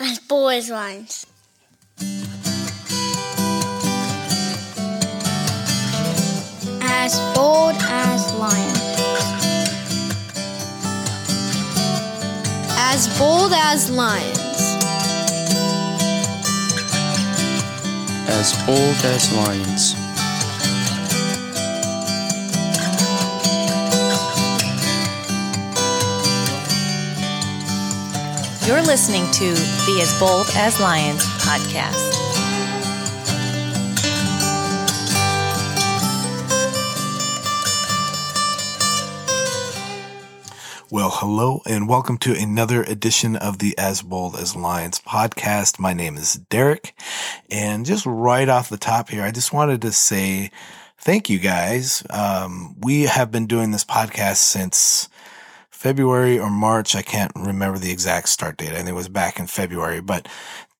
as as lions. As bold as lions. As bold as lions. As bold as lions. You're listening to the As Bold as Lions podcast. Well, hello and welcome to another edition of the As Bold as Lions podcast. My name is Derek and just right off the top here, I just wanted to say thank you guys. Um, we have been doing this podcast since February or March. I can't remember the exact start date. I think it was back in February, but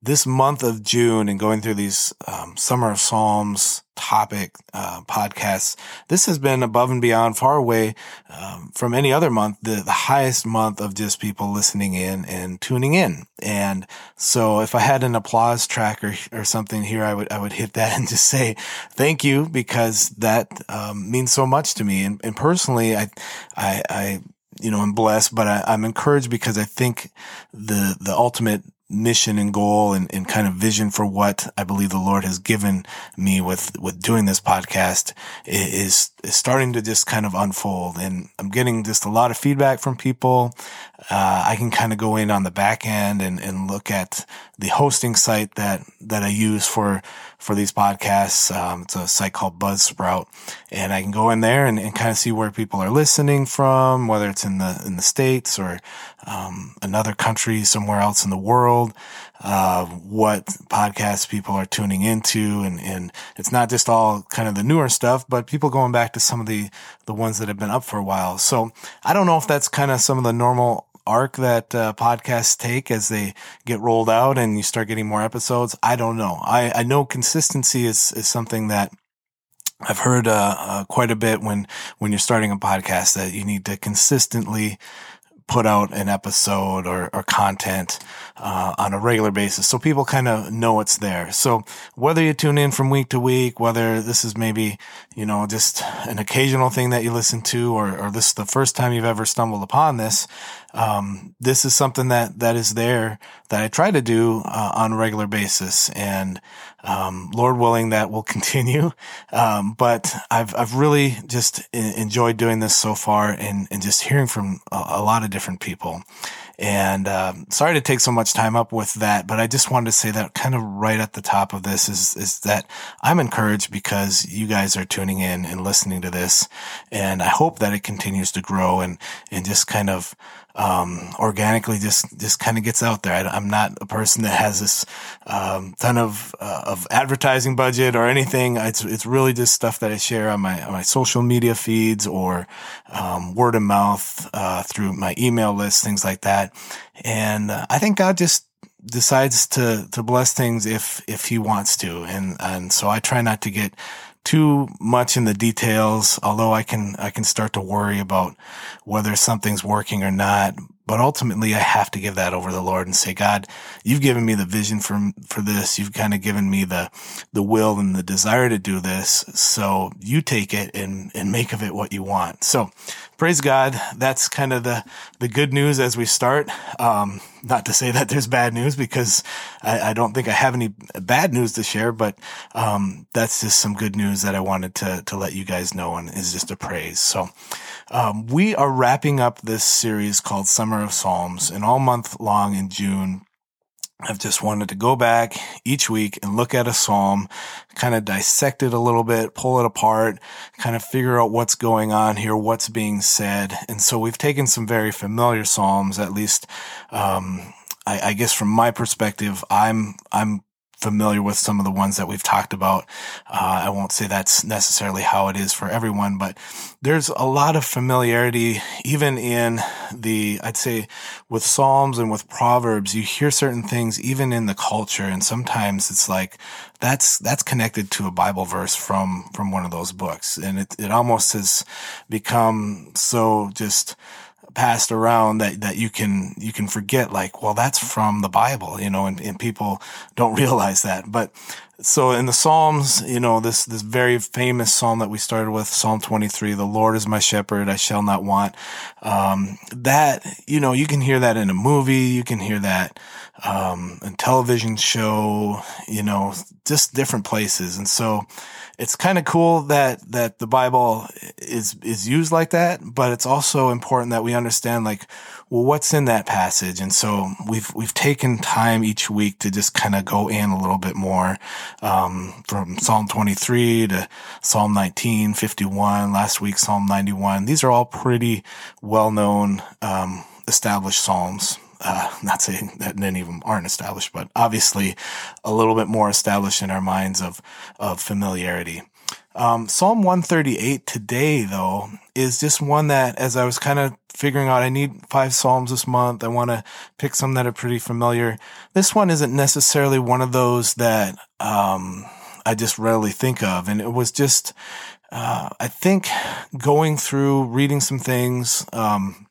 this month of June and going through these um, Summer of Psalms topic uh, podcasts, this has been above and beyond, far away um, from any other month, the, the highest month of just people listening in and tuning in. And so, if I had an applause track or, or something here, I would I would hit that and just say thank you because that um, means so much to me. And, and personally, I I, I you know, I'm blessed, but I, I'm encouraged because I think the the ultimate mission and goal and, and kind of vision for what I believe the Lord has given me with, with doing this podcast is, is starting to just kind of unfold. And I'm getting just a lot of feedback from people. Uh, I can kind of go in on the back end and, and look at the hosting site that, that I use for, for these podcasts. Um, it's a site called Buzzsprout and I can go in there and, and kind of see where people are listening from, whether it's in the, in the States or, um, another country somewhere else in the world, uh, what podcasts people are tuning into. And, and it's not just all kind of the newer stuff, but people going back to some of the, the ones that have been up for a while. So I don't know if that's kind of some of the normal arc that uh, podcasts take as they get rolled out and you start getting more episodes. I don't know. I, I know consistency is, is something that I've heard uh, uh, quite a bit when when you're starting a podcast that you need to consistently put out an episode or, or content uh, on a regular basis so people kind of know it's there. So whether you tune in from week to week whether this is maybe you know just an occasional thing that you listen to or, or this is the first time you've ever stumbled upon this um, this is something that that is there that I try to do uh, on a regular basis, and um, Lord willing, that will continue. Um, but I've I've really just enjoyed doing this so far, and and just hearing from a, a lot of different people. And um, sorry to take so much time up with that, but I just wanted to say that kind of right at the top of this is is that I'm encouraged because you guys are tuning in and listening to this, and I hope that it continues to grow and and just kind of um, organically just just kind of gets out there. I, am not a person that has this um, ton of uh, of advertising budget or anything. It's it's really just stuff that I share on my on my social media feeds or um, word of mouth uh, through my email list, things like that. And uh, I think God just decides to to bless things if if He wants to, and and so I try not to get too much in the details, although I can, I can start to worry about whether something's working or not. But ultimately, I have to give that over to the Lord and say, God, you've given me the vision for, for this. You've kind of given me the, the will and the desire to do this. So you take it and, and make of it what you want. So praise God. That's kind of the, the good news as we start. Um, not to say that there's bad news because I, I, don't think I have any bad news to share, but, um, that's just some good news that I wanted to, to let you guys know and is just a praise. So, um, we are wrapping up this series called Summer of Psalms, and all month long in June, I've just wanted to go back each week and look at a psalm, kind of dissect it a little bit, pull it apart, kind of figure out what's going on here, what's being said. And so we've taken some very familiar psalms, at least, um, I, I, guess from my perspective, I'm, I'm familiar with some of the ones that we've talked about. Uh, I won't say that's necessarily how it is for everyone, but there's a lot of familiarity even in the, I'd say with Psalms and with Proverbs, you hear certain things even in the culture. And sometimes it's like, that's, that's connected to a Bible verse from, from one of those books. And it, it almost has become so just, passed around that, that you can, you can forget like, well, that's from the Bible, you know, and, and people don't realize that. But so in the Psalms, you know, this, this very famous Psalm that we started with, Psalm 23, the Lord is my shepherd, I shall not want. Um, that, you know, you can hear that in a movie, you can hear that, um, in television show, you know, just different places. And so, it's kind of cool that that the Bible is is used like that, but it's also important that we understand like well what's in that passage. And so we've we've taken time each week to just kind of go in a little bit more um, from Psalm 23 to Psalm 19, 51, last week Psalm 91. These are all pretty well known um, established psalms uh, not saying that any of them aren't established, but obviously a little bit more established in our minds of, of familiarity. Um, Psalm 138 today, though, is just one that as I was kind of figuring out, I need five Psalms this month. I want to pick some that are pretty familiar. This one isn't necessarily one of those that, um, I just rarely think of. And it was just, uh, I think going through reading some things, um,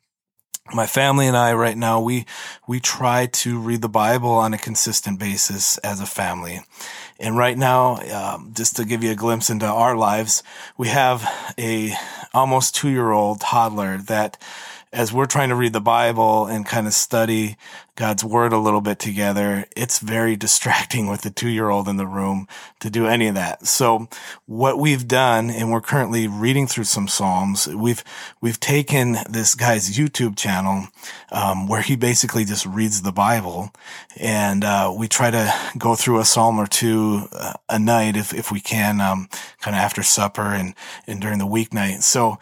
my family and I right now, we, we try to read the Bible on a consistent basis as a family. And right now, um, just to give you a glimpse into our lives, we have a almost two year old toddler that as we're trying to read the Bible and kind of study God's word a little bit together, it's very distracting with the two year old in the room to do any of that. So what we've done, and we're currently reading through some Psalms, we've, we've taken this guy's YouTube channel, um, where he basically just reads the Bible and, uh, we try to go through a Psalm or two uh, a night if, if we can, um, kind of after supper and, and during the weeknight. So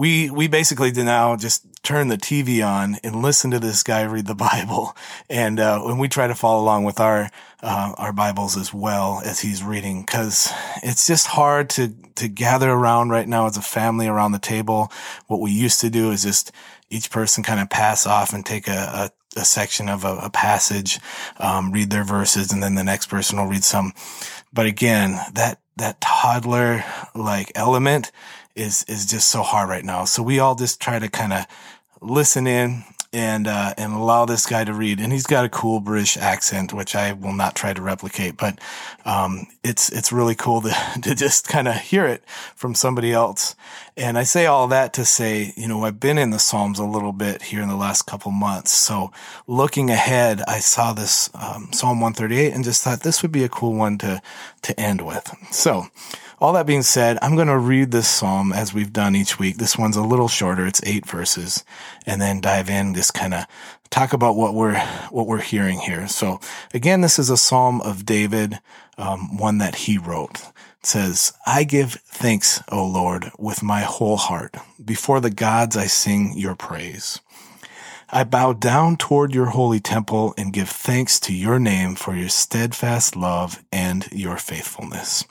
we we basically do now just turn the TV on and listen to this guy read the Bible, and uh, and we try to follow along with our uh, our Bibles as well as he's reading, because it's just hard to to gather around right now as a family around the table. What we used to do is just each person kind of pass off and take a, a, a section of a, a passage, um, read their verses, and then the next person will read some. But again, that that toddler like element is is just so hard right now. So we all just try to kind of listen in and uh, and allow this guy to read. And he's got a cool British accent, which I will not try to replicate, but um, it's it's really cool to to just kind of hear it from somebody else. And I say all that to say, you know, I've been in the Psalms a little bit here in the last couple months. So looking ahead, I saw this um, Psalm 138 and just thought this would be a cool one to to end with. So all that being said, I'm going to read this psalm as we've done each week. This one's a little shorter. It's eight verses and then dive in, just kind of talk about what we're, what we're hearing here. So again, this is a psalm of David, um, one that he wrote. It says, I give thanks, O Lord, with my whole heart. Before the gods, I sing your praise. I bow down toward your holy temple and give thanks to your name for your steadfast love and your faithfulness.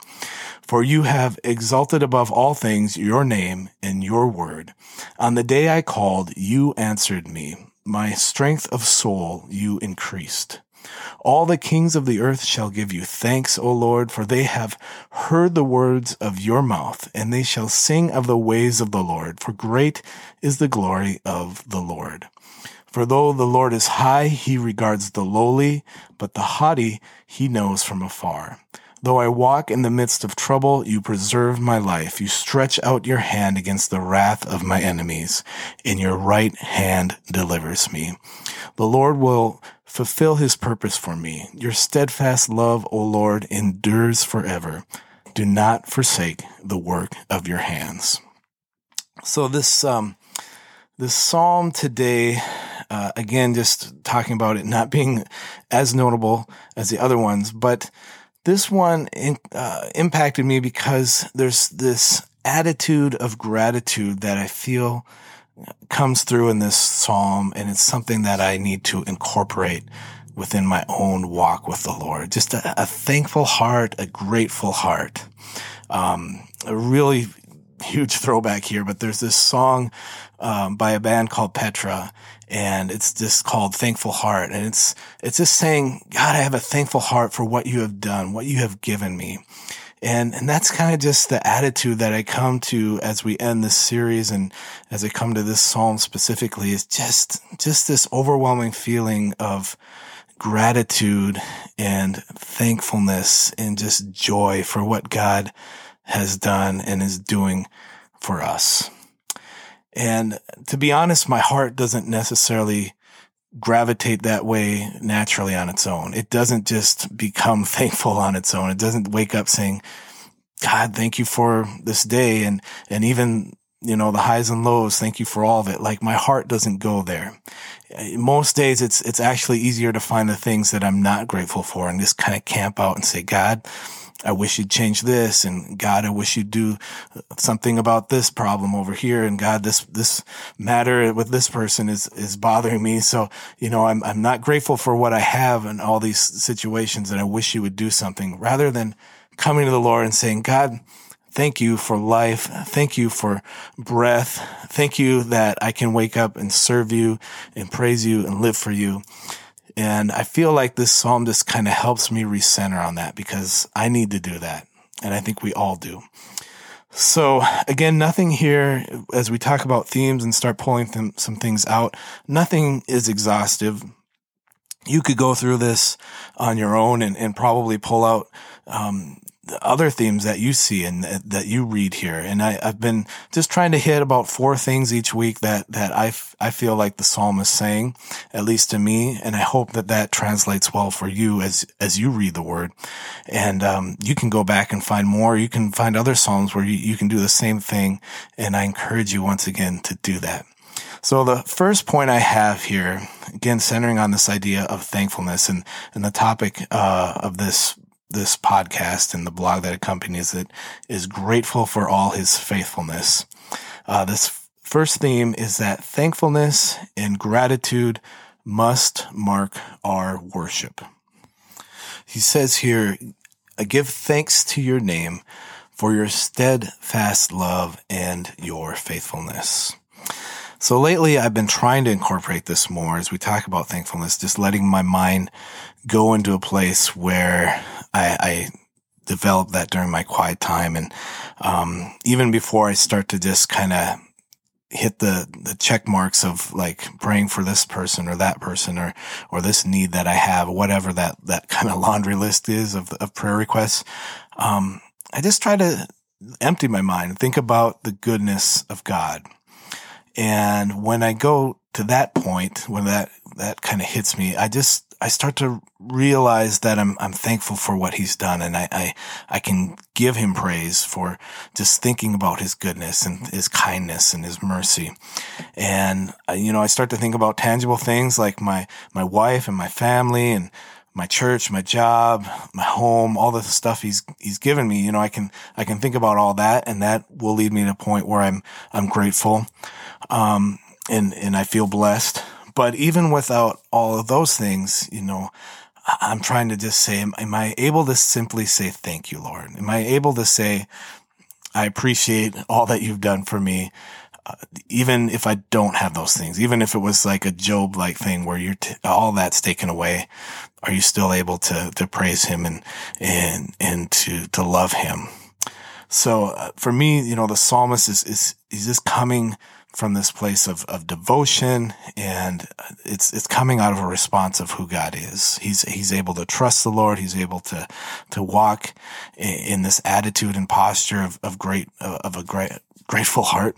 For you have exalted above all things your name and your word. On the day I called, you answered me. My strength of soul you increased. All the kings of the earth shall give you thanks, O Lord, for they have heard the words of your mouth, and they shall sing of the ways of the Lord, for great is the glory of the Lord. For though the Lord is high, he regards the lowly, but the haughty he knows from afar. Though I walk in the midst of trouble, you preserve my life. You stretch out your hand against the wrath of my enemies, and your right hand delivers me. The Lord will fulfill his purpose for me. Your steadfast love, O Lord, endures forever. Do not forsake the work of your hands. So this, um, this psalm today, uh, again, just talking about it not being as notable as the other ones, but this one uh, impacted me because there's this attitude of gratitude that I feel comes through in this psalm, and it's something that I need to incorporate within my own walk with the Lord. Just a, a thankful heart, a grateful heart. Um, a really huge throwback here, but there's this song um, by a band called Petra, and it's just called Thankful Heart. And it's, it's just saying, God, I have a thankful heart for what you have done, what you have given me. And, and that's kind of just the attitude that I come to as we end this series and as I come to this Psalm specifically is just, just this overwhelming feeling of gratitude and thankfulness and just joy for what God has done and is doing for us. And to be honest, my heart doesn't necessarily gravitate that way naturally on its own. It doesn't just become thankful on its own. It doesn't wake up saying, God, thank you for this day. And, and even, you know, the highs and lows. Thank you for all of it. Like my heart doesn't go there. Most days it's, it's actually easier to find the things that I'm not grateful for and just kind of camp out and say, God, I wish you'd change this. And God, I wish you'd do something about this problem over here. And God, this, this matter with this person is, is bothering me. So, you know, I'm, I'm not grateful for what I have in all these situations and I wish you would do something rather than coming to the Lord and saying, God, Thank you for life. Thank you for breath. Thank you that I can wake up and serve you and praise you and live for you. And I feel like this psalm just kind of helps me recenter on that because I need to do that. And I think we all do. So again, nothing here as we talk about themes and start pulling th- some things out. Nothing is exhaustive. You could go through this on your own and, and probably pull out um, other themes that you see and that you read here. And I, have been just trying to hit about four things each week that, that I, f- I feel like the psalm is saying, at least to me. And I hope that that translates well for you as, as you read the word. And, um, you can go back and find more. You can find other psalms where you, you can do the same thing. And I encourage you once again to do that. So the first point I have here, again, centering on this idea of thankfulness and, and the topic, uh, of this this podcast and the blog that accompanies it is grateful for all his faithfulness. Uh, this first theme is that thankfulness and gratitude must mark our worship. He says here, I give thanks to your name for your steadfast love and your faithfulness. So lately I've been trying to incorporate this more as we talk about thankfulness, just letting my mind go into a place where I, I develop that during my quiet time. And, um, even before I start to just kind of hit the, the check marks of like praying for this person or that person or, or this need that I have, whatever that, that kind of laundry list is of, of prayer requests. Um, I just try to empty my mind and think about the goodness of God and when I go to that point, when that, that kind of hits me, I just, I start to realize that I'm, I'm thankful for what he's done. And I, I, I can give him praise for just thinking about his goodness and his kindness and his mercy. And, uh, you know, I start to think about tangible things like my, my wife and my family and, my church, my job, my home, all the stuff he's he's given me, you know, I can I can think about all that and that will lead me to a point where I'm I'm grateful. Um and and I feel blessed. But even without all of those things, you know, I'm trying to just say am, I able to simply say thank you, Lord? Am I able to say I appreciate all that you've done for me? Uh, even if I don't have those things, even if it was like a Job like thing where you're t- all that's taken away, are you still able to, to praise him and, and, and to, to love him? So uh, for me, you know, the psalmist is, is, he's just coming from this place of, of devotion and it's, it's coming out of a response of who God is. He's, he's able to trust the Lord. He's able to, to walk in, this attitude and posture of, of great, of a great, grateful heart,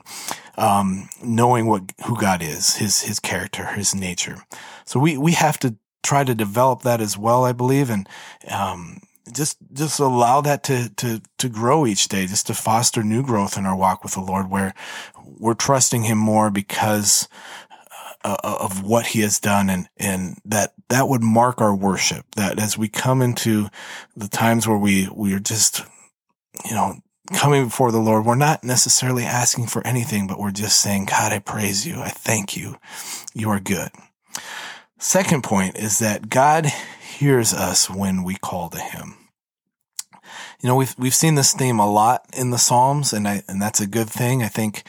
um, knowing what, who God is, his, his character, his nature. So we, we have to try to develop that as well, I believe. And, um, just, just allow that to, to, to grow each day, just to foster new growth in our walk with the Lord where we're trusting him more because uh, of what he has done and, and that, that would mark our worship. That as we come into the times where we, we are just, you know, coming before the Lord, we're not necessarily asking for anything, but we're just saying, God, I praise you. I thank you. You are good. Second point is that God hears us when we call to him. You know, we've, we've seen this theme a lot in the Psalms and I, and that's a good thing. I think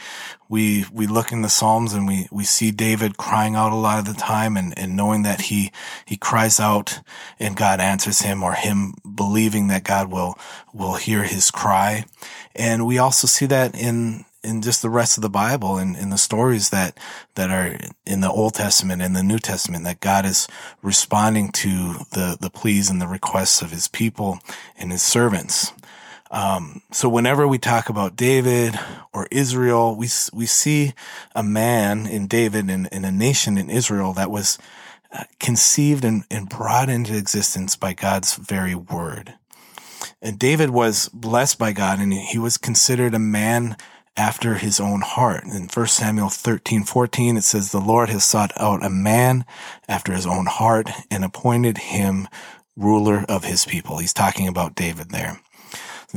we, we look in the Psalms and we, we see David crying out a lot of the time and, and knowing that he, he cries out and God answers him or him believing that God will, will hear his cry. And we also see that in, in just the rest of the Bible and in the stories that, that are in the Old Testament and the New Testament, that God is responding to the, the pleas and the requests of his people and his servants. Um, so whenever we talk about David or Israel, we, we see a man in David and, in a nation in Israel that was uh, conceived and, and brought into existence by God's very word. And David was blessed by God and he was considered a man after his own heart. In 1 Samuel 13, 14, it says, The Lord has sought out a man after his own heart and appointed him ruler of his people. He's talking about David there.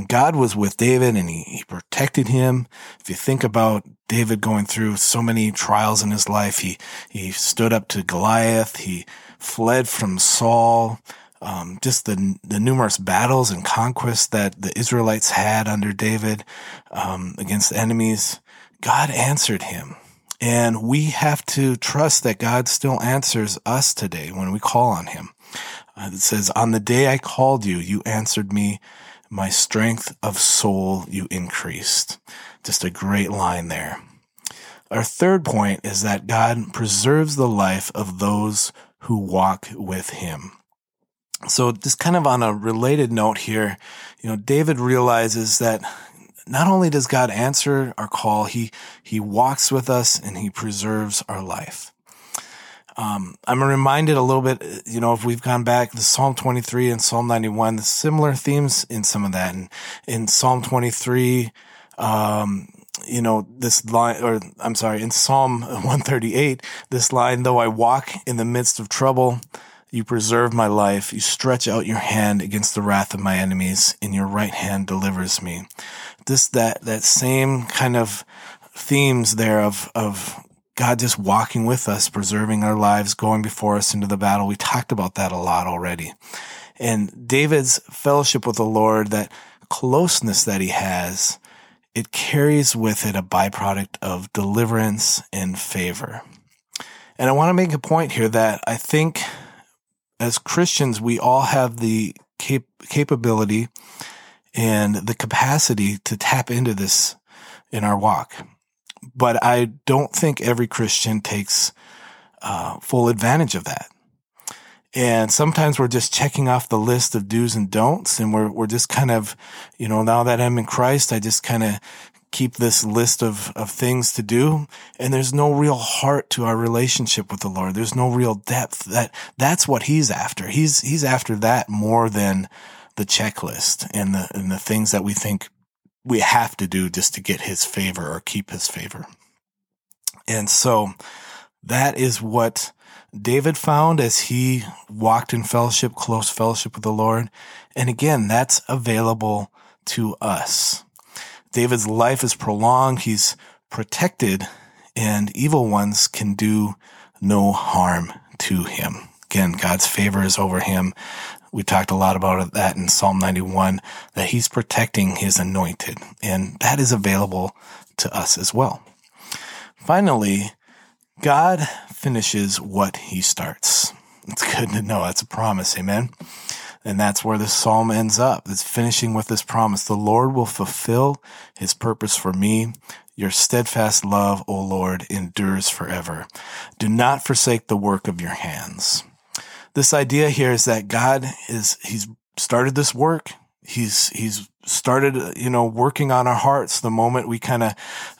God was with David and he, he protected him. If you think about David going through so many trials in his life, he, he stood up to Goliath. He fled from Saul um, just the the numerous battles and conquests that the Israelites had under David um, against enemies, God answered him. And we have to trust that God still answers us today when we call on him. Uh, it says, On the day I called you, you answered me. My strength of soul you increased. Just a great line there. Our third point is that God preserves the life of those who walk with him. So just kind of on a related note here, you know, David realizes that not only does God answer our call, he, he walks with us and he preserves our life. Um, I'm reminded a little bit, you know, if we've gone back to Psalm 23 and Psalm 91, the similar themes in some of that. And in Psalm 23, um, you know, this line, or I'm sorry, in Psalm 138, this line, though I walk in the midst of trouble, you preserve my life. You stretch out your hand against the wrath of my enemies, and your right hand delivers me. This, that, that same kind of themes there of, of God just walking with us, preserving our lives, going before us into the battle. We talked about that a lot already. And David's fellowship with the Lord, that closeness that he has, it carries with it a byproduct of deliverance and favor. And I want to make a point here that I think as Christians, we all have the cap- capability and the capacity to tap into this in our walk. But I don't think every Christian takes uh, full advantage of that. And sometimes we're just checking off the list of do's and don'ts. And we're, we're just kind of, you know, now that I'm in Christ, I just kind of keep this list of, of things to do. And there's no real heart to our relationship with the Lord. There's no real depth that that's what he's after. He's, he's after that more than the checklist and the, and the things that we think we have to do just to get his favor or keep his favor. And so that is what David found as he walked in fellowship, close fellowship with the Lord. And again, that's available to us. David's life is prolonged. He's protected and evil ones can do no harm to him. Again, God's favor is over him. We talked a lot about that in Psalm 91, that he's protecting his anointed, and that is available to us as well. Finally, God finishes what he starts. It's good to know. That's a promise. Amen. And that's where the psalm ends up. It's finishing with this promise. The Lord will fulfill his purpose for me. Your steadfast love, O Lord, endures forever. Do not forsake the work of your hands. This idea here is that God is, he's started this work. He's, he's started, you know, working on our hearts the moment we kind of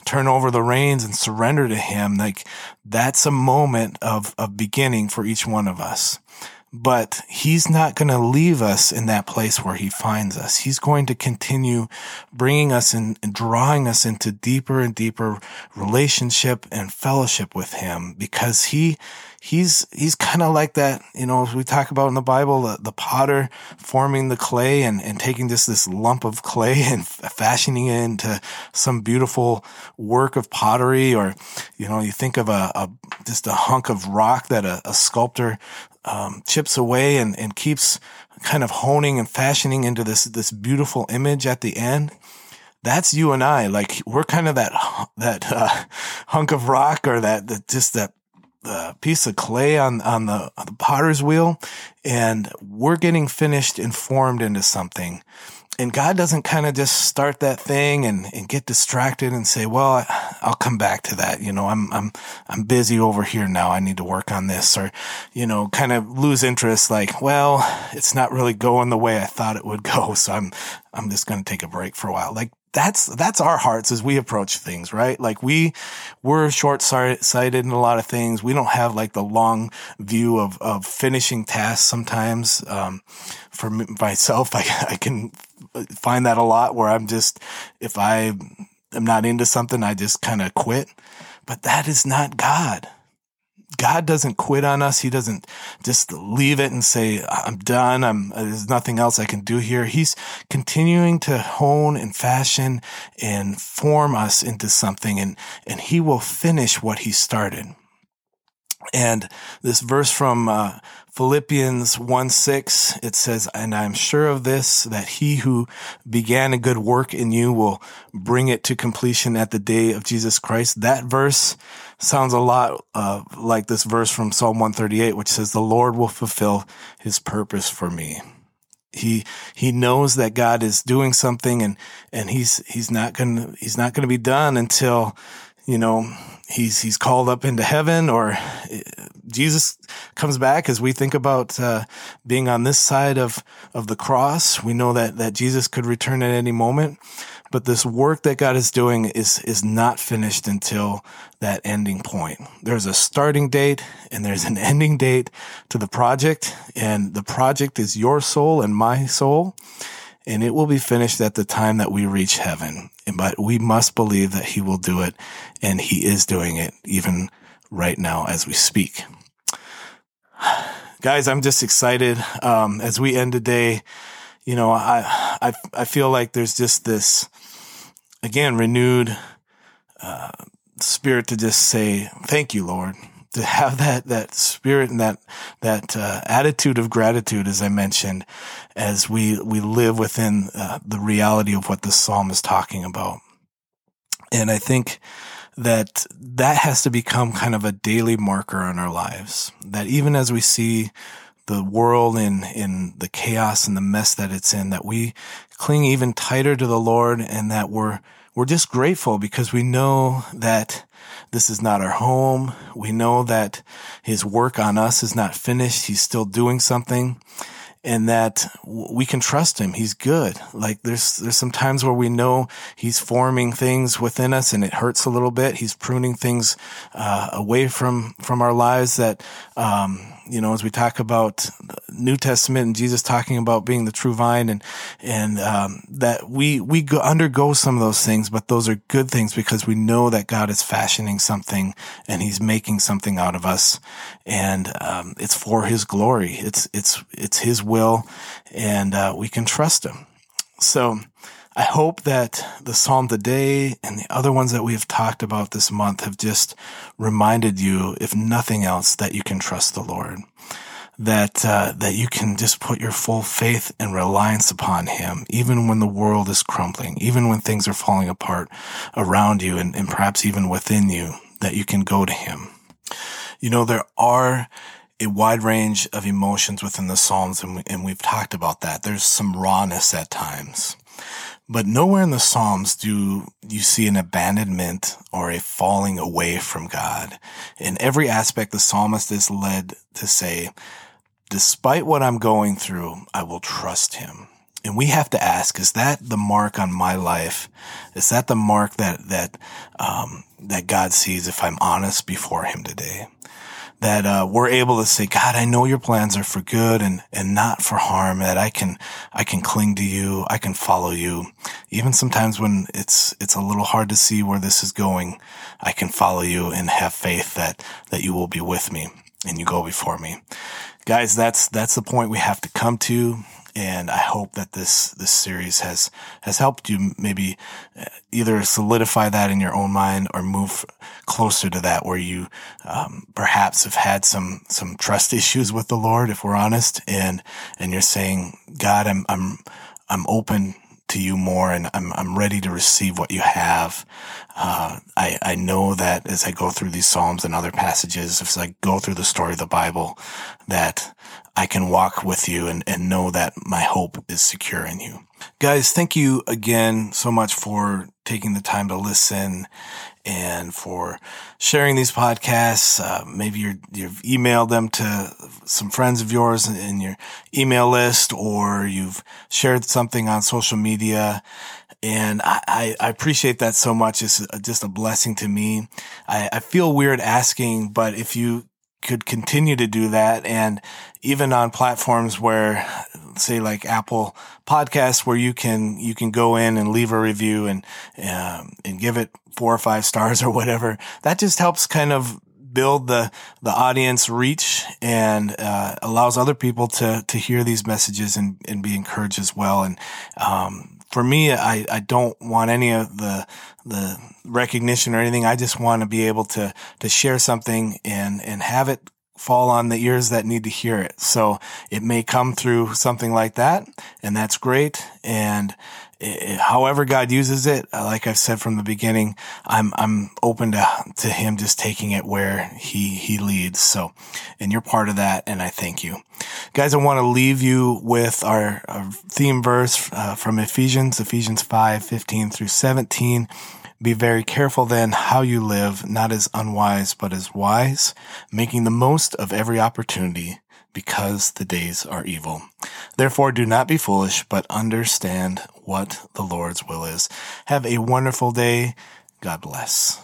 turn over the reins and surrender to him. Like that's a moment of, of beginning for each one of us but he's not going to leave us in that place where he finds us. He's going to continue bringing us and drawing us into deeper and deeper relationship and fellowship with him because he, he's, he's kind of like that, you know, as we talk about in the Bible, the, the potter forming the clay and, and taking just this lump of clay and fashioning it into some beautiful work of pottery or, you know, you think of a, a just a hunk of rock that a, a sculptor um, chips away and, and keeps kind of honing and fashioning into this, this beautiful image at the end. That's you and I. Like we're kind of that, that, uh, hunk of rock or that, that just that, uh, piece of clay on, on the, on the potter's wheel and we're getting finished and formed into something and God doesn't kind of just start that thing and, and get distracted and say, well, I'll come back to that. You know, I'm, I'm, I'm busy over here now. I need to work on this or, you know, kind of lose interest. Like, well, it's not really going the way I thought it would go. So I'm, I'm just going to take a break for a while. Like that's, that's our hearts as we approach things, right? Like we, we're short sighted in a lot of things. We don't have like the long view of, of finishing tasks sometimes. Um, for myself, I, I can find that a lot where I'm just, if I am not into something, I just kind of quit. But that is not God. God doesn't quit on us. He doesn't just leave it and say, I'm done. I'm, there's nothing else I can do here. He's continuing to hone and fashion and form us into something and, and he will finish what he started. And this verse from uh, Philippians 1 6, it says, And I'm sure of this, that he who began a good work in you will bring it to completion at the day of Jesus Christ. That verse sounds a lot uh, like this verse from Psalm 138, which says, The Lord will fulfill his purpose for me. He he knows that God is doing something and and he's he's not gonna he's not gonna be done until you know he's he's called up into heaven or Jesus comes back as we think about uh, being on this side of of the cross we know that that Jesus could return at any moment but this work that God is doing is is not finished until that ending point there's a starting date and there's an ending date to the project and the project is your soul and my soul and it will be finished at the time that we reach heaven. But we must believe that he will do it and he is doing it even right now as we speak. Guys, I'm just excited. Um, as we end today, you know, I, I, I feel like there's just this, again, renewed, uh, spirit to just say, thank you, Lord to have that that spirit and that that uh, attitude of gratitude, as I mentioned, as we we live within uh, the reality of what the psalm is talking about. And I think that that has to become kind of a daily marker in our lives. That even as we see the world in in the chaos and the mess that it's in, that we cling even tighter to the Lord, and that we're we're just grateful because we know that this is not our home. We know that his work on us is not finished. He's still doing something and that we can trust him. He's good. Like there's, there's some times where we know he's forming things within us and it hurts a little bit. He's pruning things, uh, away from, from our lives that, um, you know, as we talk about New Testament and Jesus talking about being the true vine and, and, um, that we, we go, undergo some of those things, but those are good things because we know that God is fashioning something and he's making something out of us. And, um, it's for his glory. It's, it's, it's his will and, uh, we can trust him. So, I hope that the Psalm today and the other ones that we have talked about this month have just reminded you, if nothing else, that you can trust the Lord. That, uh, that you can just put your full faith and reliance upon Him, even when the world is crumbling, even when things are falling apart around you and, and perhaps even within you, that you can go to Him. You know, there are a wide range of emotions within the Psalms, and, we, and we've talked about that. There's some rawness at times. But nowhere in the Psalms do you see an abandonment or a falling away from God. In every aspect, the psalmist is led to say, despite what I'm going through, I will trust him. And we have to ask, is that the mark on my life? Is that the mark that, that, um, that God sees if I'm honest before him today? that uh, we're able to say, God, I know your plans are for good and and not for harm. That I can I can cling to you, I can follow you, even sometimes when it's it's a little hard to see where this is going. I can follow you and have faith that that you will be with me and you go before me, guys. That's that's the point we have to come to. And I hope that this, this series has, has helped you maybe uh, either solidify that in your own mind or move closer to that where you, um, perhaps have had some, some trust issues with the Lord, if we're honest. And, and you're saying, God, I'm, I'm, I'm open to you more and I'm, I'm ready to receive what you have. Uh, I, I know that as I go through these Psalms and other passages, as I go through the story of the Bible, that I can walk with you and, and know that my hope is secure in you. Guys, thank you again so much for taking the time to listen and for sharing these podcasts. Uh, maybe you have emailed them to some friends of yours in your email list, or you've shared something on social media. And I, I, appreciate that so much. It's just a blessing to me. I, I feel weird asking, but if you could continue to do that. And even on platforms where, say, like Apple Podcasts, where you can you can go in and leave a review and um, and give it four or five stars or whatever. That just helps kind of build the the audience reach and uh, allows other people to to hear these messages and and be encouraged as well. And um, for me, I, I don't want any of the, the recognition or anything. I just want to be able to, to share something and, and have it fall on the ears that need to hear it. So it may come through something like that and that's great. And it, however God uses it, uh, like I've said from the beginning, I'm, I'm open to, to him just taking it where he, he leads. So, and you're part of that. And I thank you guys. I want to leave you with our, our theme verse uh, from Ephesians, Ephesians 5, 15 through 17. Be very careful then how you live, not as unwise, but as wise, making the most of every opportunity because the days are evil. Therefore, do not be foolish, but understand what the Lord's will is. Have a wonderful day. God bless.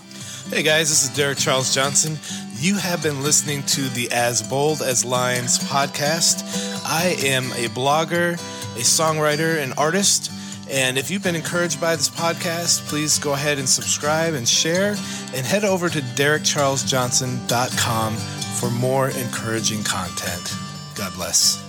Hey guys, this is Derek Charles Johnson. You have been listening to the As Bold as Lions podcast. I am a blogger, a songwriter, an artist. And if you've been encouraged by this podcast, please go ahead and subscribe and share and head over to derekcharlesjohnson.com for more encouraging content. God bless.